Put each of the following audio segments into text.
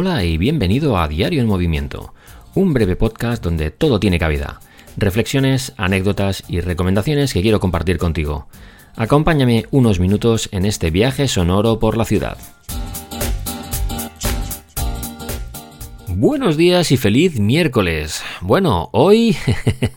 Hola y bienvenido a Diario en Movimiento, un breve podcast donde todo tiene cabida. Reflexiones, anécdotas y recomendaciones que quiero compartir contigo. Acompáñame unos minutos en este viaje sonoro por la ciudad. Buenos días y feliz miércoles. Bueno, hoy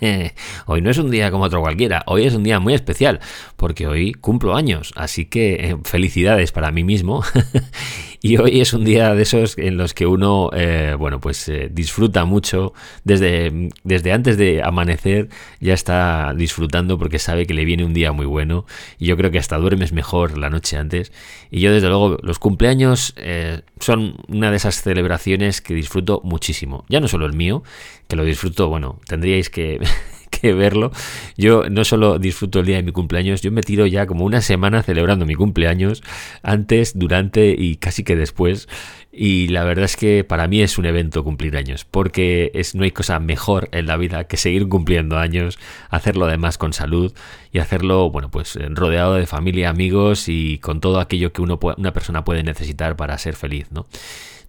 hoy no es un día como otro cualquiera, hoy es un día muy especial porque hoy cumplo años, así que eh, felicidades para mí mismo Y hoy es un día de esos en los que uno, eh, bueno, pues eh, disfruta mucho. Desde, desde antes de amanecer ya está disfrutando porque sabe que le viene un día muy bueno. Y yo creo que hasta duermes mejor la noche antes. Y yo, desde luego, los cumpleaños eh, son una de esas celebraciones que disfruto muchísimo. Ya no solo el mío, que lo disfruto, bueno, tendríais que que verlo. Yo no solo disfruto el día de mi cumpleaños, yo me tiro ya como una semana celebrando mi cumpleaños, antes, durante y casi que después. Y la verdad es que para mí es un evento cumplir años, porque es, no hay cosa mejor en la vida que seguir cumpliendo años, hacerlo además con salud y hacerlo, bueno, pues rodeado de familia, amigos y con todo aquello que uno, una persona puede necesitar para ser feliz, ¿no?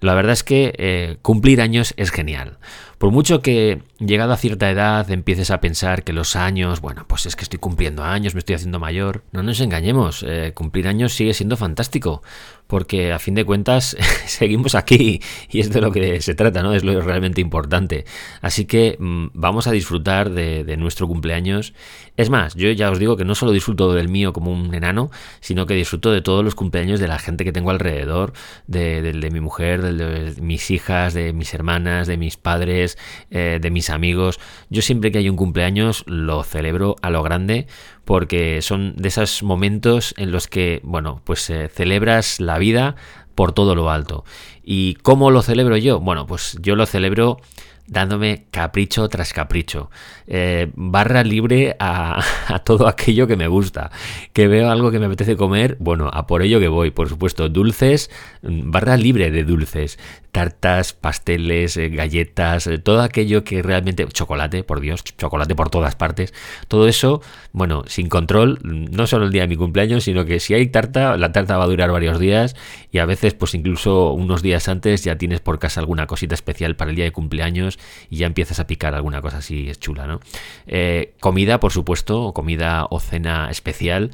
La verdad es que eh, cumplir años es genial. Por mucho que llegado a cierta edad empieces a pensar que los años, bueno, pues es que estoy cumpliendo años, me estoy haciendo mayor, no nos engañemos, eh, cumplir años sigue siendo fantástico, porque a fin de cuentas seguimos aquí y es de lo que se trata, ¿no? Es lo realmente importante. Así que mm, vamos a disfrutar de, nuestro cumpleaños. Es más, yo ya os digo que no solo disfruto del mío como un enano, sino que disfruto de todos los cumpleaños de la gente que tengo alrededor, de, de mi mujer, de mis hijas, de mis hermanas, de mis padres, eh, de mis amigos. Yo siempre que hay un cumpleaños lo celebro a lo grande porque son de esos momentos en los que, bueno, pues eh, celebras la vida por todo lo alto. ¿Y cómo lo celebro yo? Bueno, pues yo lo celebro dándome capricho tras capricho. Eh, barra libre a, a, todo aquello que me gusta. Que veo algo que me apetece comer, bueno, a por ello que voy. Por supuesto, dulces, mm, barra libre de dulces tartas, pasteles, eh, galletas, eh, todo aquello que realmente... Chocolate, por Dios, chocolate por todas partes. Todo eso, bueno, sin control, no solo el día de mi cumpleaños, sino que si hay tarta, la tarta va a durar varios días y a veces pues incluso unos días antes ya tienes por casa alguna cosita especial para el día de cumpleaños y ya empiezas a picar alguna cosa así, es chula, ¿no? Eh, comida, por supuesto, comida o cena especial.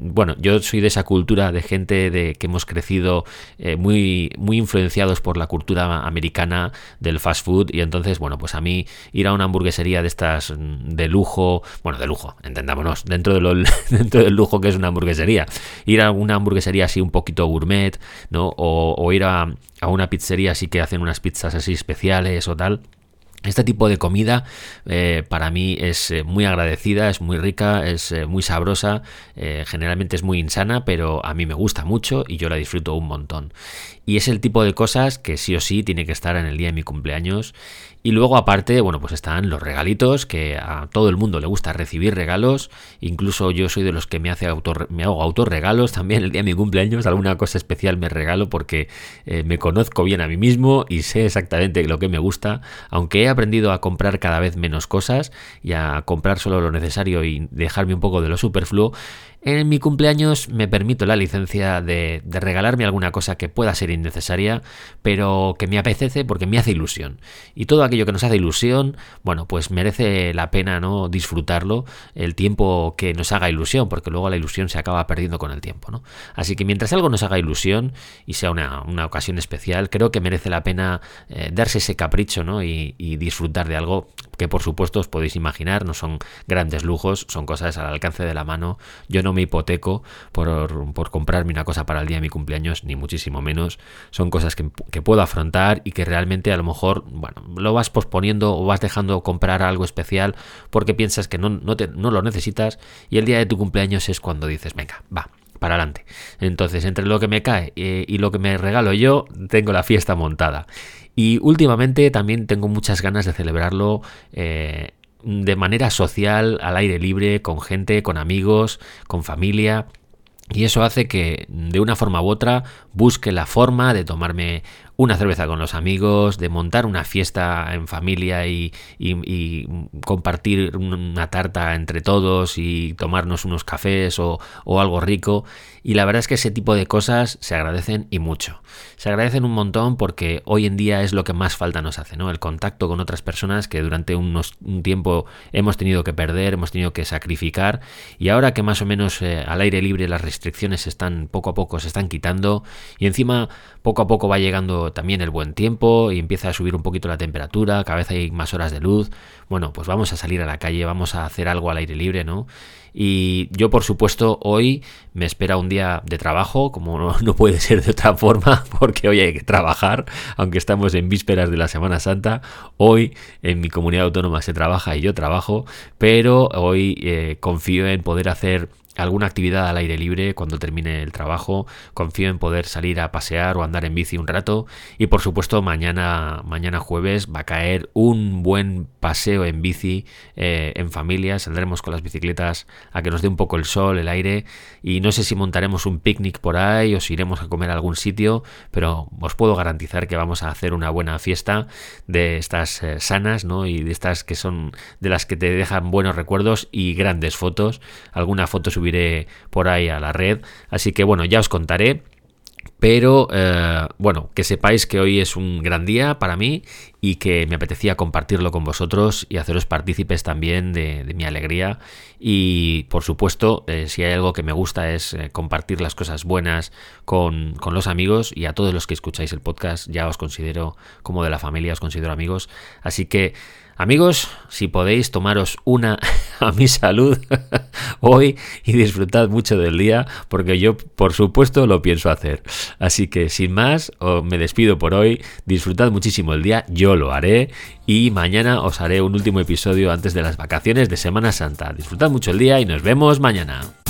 bueno, yo soy de esa cultura de gente de que hemos crecido muy, muy influenciado por la cultura americana del fast food y entonces, bueno, pues a mí ir a una hamburguesería de estas mm, de lujo, bueno, de lujo, entendámonos, dentro, de dentro del lujo que es una hamburguesería, ir a una hamburguesería así un poquito gourmet, ¿no? O, ir a, a una pizzería así que hacen unas pizzas así especiales o tal este tipo de comida eh, para mí es eh, muy agradecida, es muy rica, es eh, muy sabrosa, generalmente es muy insana, pero a mí me gusta mucho y yo la disfruto un montón. Y es el tipo de cosas que sí o sí tiene que estar en el día de mi cumpleaños. Y luego aparte, bueno, pues están los regalitos, que a todo el mundo le gusta recibir regalos, incluso yo soy de los que me, hace autor, me hago autorregalos también el día de mi cumpleaños, alguna cosa especial me regalo porque me conozco bien a mí mismo y sé exactamente lo que me gusta, aunque he aprendido a comprar cada vez menos cosas y a comprar solo lo necesario y dejarme un poco de lo superfluo, en mi cumpleaños me permito la licencia de, regalarme alguna cosa que pueda ser innecesaria, pero que me apetece porque me hace ilusión. Y todo aquello que nos hace ilusión, bueno, pues merece la pena no disfrutarlo el tiempo que nos haga ilusión, porque luego la ilusión se acaba perdiendo con el tiempo, ¿no? Así que mientras algo nos haga ilusión y sea una, ocasión especial, creo que merece la pena eh, darse ese capricho, ¿no? Y, y disfrutar de algo que por supuesto os podéis imaginar, no son grandes lujos, son cosas al alcance de la mano. Yo no me hipoteco por, por comprarme una cosa para el día de mi cumpleaños, ni muchísimo menos. Son cosas que, puedo afrontar y que realmente a lo mejor, bueno, lo vas posponiendo o vas dejando comprar algo especial porque piensas que no, no, no lo necesitas y el día de tu cumpleaños es cuando dices, venga, va, para adelante. Entonces, entre lo que me cae eh, y lo que me regalo yo, tengo la fiesta montada. Y últimamente también tengo muchas ganas de celebrarlo eh, de manera social, al aire libre, con gente, con amigos, con familia. Y eso hace que de una forma u otra busque la forma de tomarme una cerveza con los amigos, de montar una fiesta en familia y, compartir una tarta entre todos y tomarnos unos cafés o, algo rico. Y la verdad es que ese tipo de cosas se agradecen y mucho. Se agradecen un montón porque hoy en día es lo que más falta nos hace, ¿no? El contacto con otras personas que durante unos, un tiempo hemos tenido que perder, hemos tenido que sacrificar y ahora que más o menos eh, al aire libre las restricciones están poco a poco se están quitando y encima poco a poco va llegando también el buen tiempo y empieza a subir un poquito la temperatura, cada vez hay más horas de luz. Bueno, pues vamos a salir a la calle, vamos a hacer algo al aire libre, ¿no? Y yo, por supuesto, hoy me espera un día de trabajo, como no, puede ser de otra forma, porque hoy hay que trabajar, aunque estamos en vísperas de la Semana Santa. Hoy en mi comunidad autónoma se trabaja y yo trabajo, pero hoy eh, confío en poder hacer alguna actividad al aire libre cuando termine el trabajo. Confío en poder salir a pasear o andar en bici un rato. Y por supuesto, mañana, mañana jueves va a caer un buen paseo en bici eh, en familia. Saldremos con las bicicletas a que nos dé un poco el sol, el aire. Y no sé si montaremos un picnic por ahí o si iremos a comer a algún sitio, pero os puedo garantizar que vamos a hacer una buena fiesta de estas eh, sanas, ¿no? Y de estas que son de las que te dejan buenos recuerdos y grandes fotos. Alguna foto subiré por ahí a la red. Así que bueno, ya os contaré. Pero eh, bueno, que sepáis que hoy es un gran día para mí y que me apetecía compartirlo con vosotros y haceros partícipes también de, mi alegría. Y por supuesto, eh, si hay algo que me gusta es eh, compartir las cosas buenas con, con, los amigos y a todos los que escucháis el podcast ya os considero como de la familia, os considero amigos. Así que Amigos, si podéis tomaros una a mi salud hoy y disfrutad mucho del día, porque yo por supuesto lo pienso hacer. Así que sin más, me despido por hoy, disfrutad muchísimo el día, yo lo haré y mañana os haré un último episodio antes de las vacaciones de Semana Santa. Disfrutad mucho el día y nos vemos mañana.